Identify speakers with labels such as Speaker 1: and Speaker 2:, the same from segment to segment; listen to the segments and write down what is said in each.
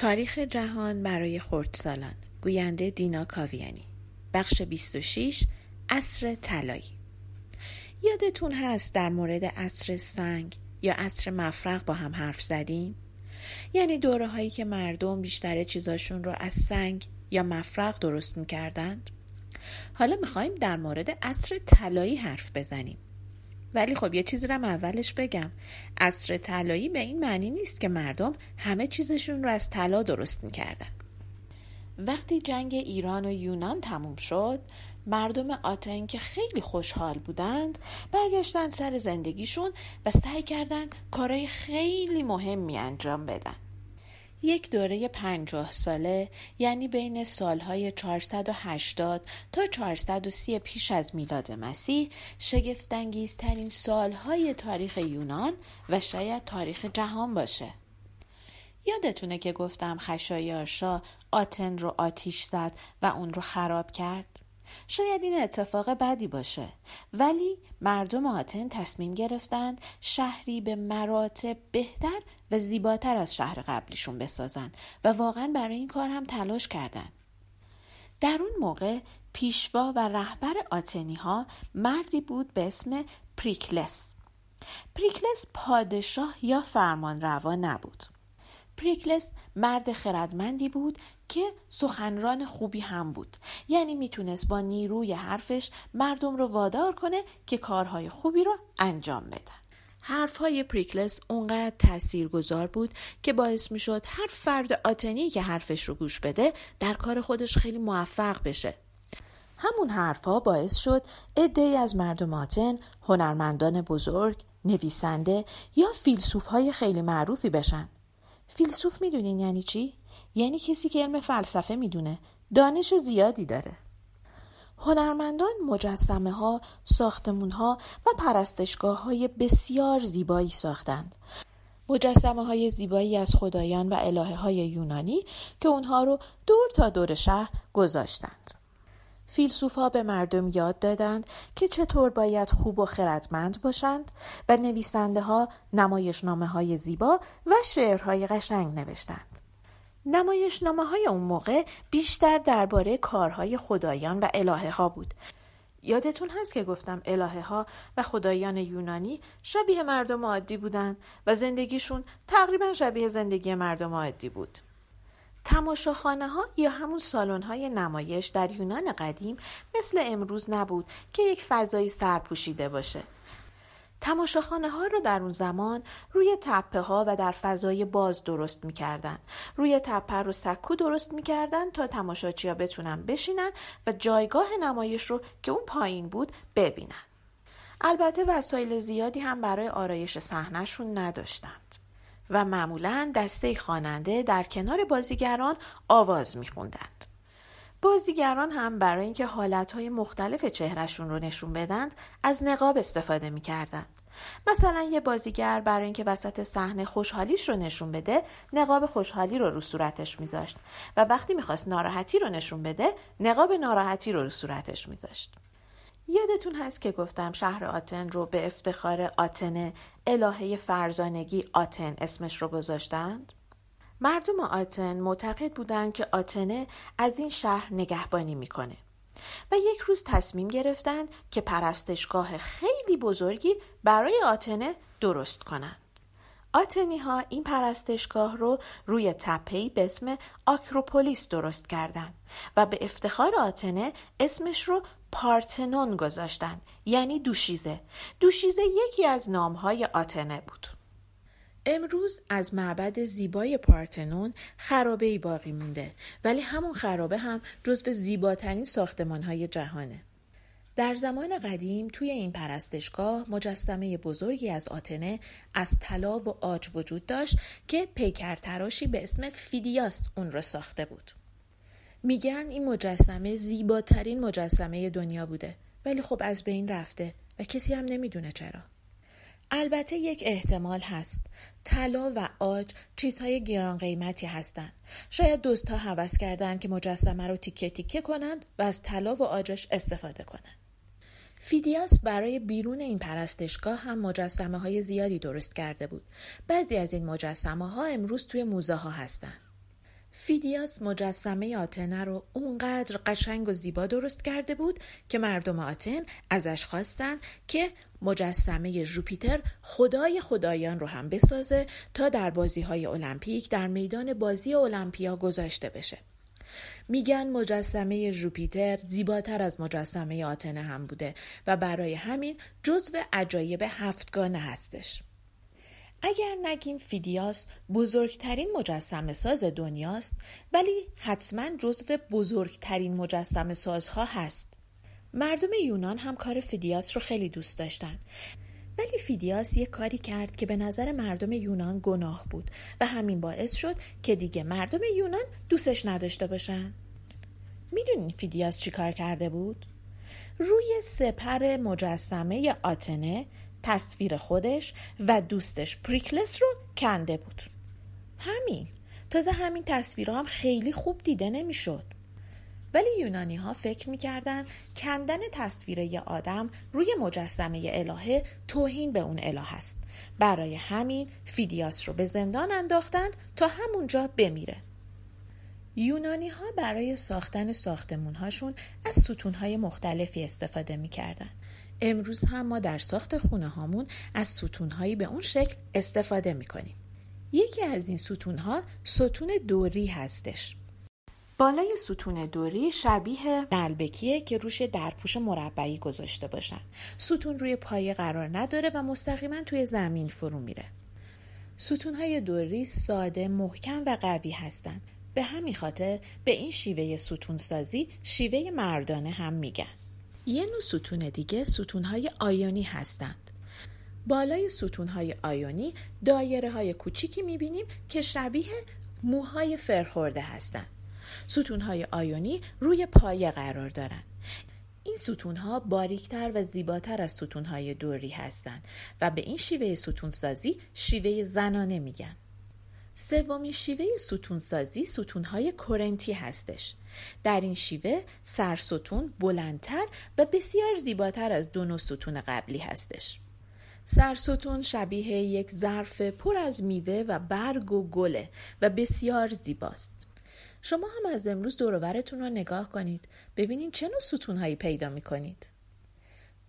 Speaker 1: تاریخ جهان برای خردسالان گوینده دینا کاویانی بخش 26 عصر طلایی یادتون هست در مورد عصر سنگ یا عصر مفرق با هم حرف زدیم؟ یعنی دوره هایی که مردم بیشتر چیزاشون رو از سنگ یا مفرق درست می‌کردند؟ حالا می‌خوایم در مورد عصر طلایی حرف بزنیم ولی خب یه چیزی رو اولش بگم. عصر طلایی به این معنی نیست که مردم همه چیزشون رو از طلا درست می‌کردن. وقتی جنگ ایران و یونان تموم شد مردم آتن که خیلی خوشحال بودند برگشتن سر زندگیشون و سعی کردند کارهای خیلی مهمی انجام بدن. یک دوره پنجاه ساله یعنی بین سالهای 480 تا 430 پیش از میلاد مسیح شگفتانگیزترین سالهای تاریخ یونان و شاید تاریخ جهان باشه. یادتونه که گفتم خشایارشا آتن رو آتیش زد و اون رو خراب کرد؟ شاید این اتفاق بدی باشه. ولی مردم آتن تصمیم گرفتند شهری به مراتب بهتر و زیباتر از شهر قبلیشون بسازن و واقعا برای این کار هم تلاش کردند. در اون موقع پیشوا و رهبر آتنی ها مردی بود به اسم پریکلس. پریکلس پادشاه یا فرمان روا نبود. پریکلس مرد خردمندی بود که سخنران خوبی هم بود. یعنی می‌تونست با نیروی حرفش مردم رو وادار کنه که کارهای خوبی رو انجام بدن. حرفهای پریکلس اونقدر تاثیرگذار بود که باعث می‌شد هر فرد آتنی که حرفش رو گوش بده در کار خودش خیلی موفق بشه. همون حرفها باعث شد عدهای از مردم آتن هنرمندان بزرگ نویسنده یا فیلسوف های خیلی معروفی بشن. فیلسوف می‌دونین یعنی چی؟ یعنی کسی که علم فلسفه می‌دونه دانش زیادی داره هنرمندان مجسمه ها، ساختمون ها و پرستشگاه های بسیار زیبایی ساختند. مجسمه های زیبایی از خدایان و الهه های یونانی که اونها رو دور تا دور شهر گذاشتند. فیلسوفا به مردم یاد دادند که چطور باید خوب و خردمند باشند و نویسنده ها نمایشنامه های زیبا و شعرهای قشنگ نوشتند. نمایشنامه های اون موقع بیشتر درباره کارهای خدایان و الهه ها بود. یادتون هست که گفتم الهه ها و خدایان یونانی شبیه مردم عادی بودند و زندگیشون تقریبا شبیه زندگی مردم عادی بود. تماشاخانه ها یا همون سالن های نمایش در یونان قدیم مثل امروز نبود که یک فضایی سرپوشیده باشه. تماشاخانه ها رو در اون زمان روی تپه ها و در فضای باز درست می‌کردن. روی تپه رو سکو درست می‌کردن تا تماشاچی ها بتونن بشینن و جایگاه نمایش رو که اون پایین بود ببینن. البته وسایل زیادی هم برای آرایش صحنهشون نداشتند. و معمولا دسته خواننده در کنار بازیگران آواز میخوندند. بازیگران هم برای اینکه حالتهای مختلف چهرهشون رو نشون بدند از نقاب استفاده می‌کردند. مثلا یه بازیگر برای اینکه وسط صحنه خوشحالیش رو نشون بده نقاب خوشحالی رو رو صورتش میذاشت و وقتی می‌خواست ناراحتی رو نشون بده نقاب ناراحتی رو رو صورتش میذاشت یادتون هست که گفتم شهر آتن رو به افتخار آتن الهه فرزانگی آتن اسمش رو گذاشتند؟ مردم آتن معتقد بودند که آتنه از این شهر نگهبانی می‌کنه و یک روز تصمیم گرفتند که پرستشگاه خیلی بزرگی برای آتنه درست کنند. آتنی ها این پرستشگاه رو روی تپهی به اسم آکروپولیس درست کردند و به افتخار آتنه اسمش رو پارتنون گذاشتن یعنی دوشیزه. دوشیزه یکی از نامهای آتنه بود. امروز از معبد زیبای پارتنون خرابه ای باقی مونده ولی همون خرابه هم جزو زیباترین ساختمان های جهانه. در زمان قدیم توی این پرستشگاه مجسمه بزرگی از آتنه از طلا و آج وجود داشت که پیکر تراشی به اسم فیدیاست اون را ساخته بود. میگن این مجسمه زیباترین مجسمه دنیا بوده ولی خب از بین رفته و کسی هم نمی‌دونه چرا. البته یک احتمال هست. طلا و آج چیزهای گران قیمتی هستند شاید دوستها حوض کردن که مجسمه رو تیکه تیکه کنند و از طلا و آجش استفاده کنند. فیدیاس برای بیرون این پرستشگاه هم مجسمه های زیادی درست کرده بود. بعضی از این مجسمه ها امروز توی موزه ها هستند فیدیاس مجسمه آتنه رو اونقدر قشنگ و زیبا درست کرده بود که مردم آتن ازش خواستن که مجسمه ژوپیتر خدای خدایان رو هم بسازه تا در بازی های المپیک در میدان بازی المپیا گذاشته بشه. میگن مجسمه ژوپیتر زیباتر از مجسمه آتنه هم بوده و برای همین جزو عجایب هفتگانه هستش. اگر نگیم فیدیاس بزرگترین مجسمه ساز دنیاست ولی حتما جزو بزرگترین مجسمه سازها هست. مردم یونان هم کار فیدیاس رو خیلی دوست داشتن ولی فیدیاس یه کاری کرد که به نظر مردم یونان گناه بود و همین باعث شد که دیگه مردم یونان دوستش نداشته باشن. می‌دونین فیدیاس چی کار کرده بود؟ روی سپر مجسمه آتنه تصویر خودش و دوستش پریکلس رو کنده بود. همین. تازه همین تصویرها هم خیلی خوب دیده نمی‌شد. ولی یونانی ها فکر می‌کردن کندن تصویر یه آدم روی مجسمه الهه توهین به اون اله است. برای همین فیدیاس رو به زندان انداختند تا همونجا بمیره. یونانی ها برای ساختن ساختمون هاشون از ستون های مختلفی استفاده می‌کردن. امروز هم ما در ساخت خونه هامون از ستونهایی به اون شکل استفاده می‌کنیم. یکی از این ستونها ستون دوری هستش. بالای ستون دوری شبیه نلبکیه که روش درپوش مربعی گذاشته باشن. ستون روی پایه قرار نداره و مستقیما توی زمین فرو میره. ستونهای دوری ساده، محکم و قوی هستند. به همین خاطر به این شیوه ستون سازی شیوه مردانه هم میگن. یه نوع ستون دیگه ستونهای آیونی هستند. بالای ستونهای آیونی دایره های کوچیکی می‌بینیم که شبیه موهای فرخورده هستند. ستونهای آیونی روی پایه قرار دارند. این ستونها باریکتر و زیباتر از ستونهای دوری هستند و به این شیوه ستونسازی شیوه زنانه میگن. سومین شیوه ستونسازی ستونهای کرنتی هستش. در این شیوه سرستون بلندتر و بسیار زیباتر از دو ستون قبلی هستش. سرستون شبیه یک ظرف پر از میوه و برگ و گله و بسیار زیباست. شما هم از امروز دورورتون رو نگاه کنید ببینید چه نوع ستونهایی پیدا می کنید.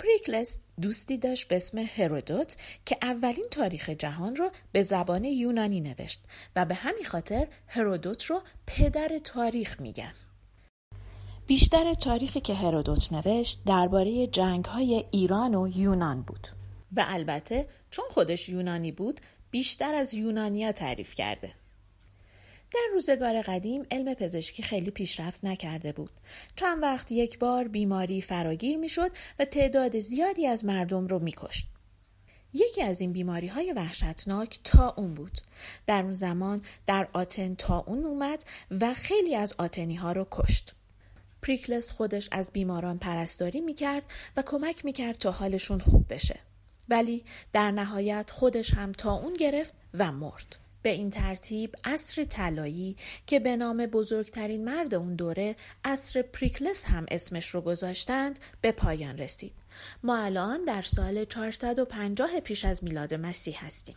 Speaker 1: پریکلس دوستی داشت به اسم هرودوت که اولین تاریخ جهان رو به زبان یونانی نوشت و به همین خاطر هرودوت رو پدر تاریخ میگن. بیشتر تاریخی که هرودوت نوشت درباره جنگ های ایران و یونان بود و البته چون خودش یونانی بود بیشتر از یونانیا تعریف کرده. در روزگار قدیم علم پزشکی خیلی پیشرفت نکرده بود. چند وقت یک بار بیماری فراگیر می‌شد و تعداد زیادی از مردم رو میکشت. یکی از این بیماری های وحشتناک تا اون بود. در اون زمان در آتن تا اون اومد و خیلی از آتنی ها رو کشت. پریکلس خودش از بیماران پرستاری می‌کرد و کمک می‌کرد تا حالشون خوب بشه. ولی در نهایت خودش هم تا اون گرفت و مرد. به این ترتیب عصر طلایی که به نام بزرگترین مرد اون دوره عصر پریکلس هم اسمش رو گذاشتند به پایان رسید. ما الان در سال 450 پیش از میلاد مسیح هستیم.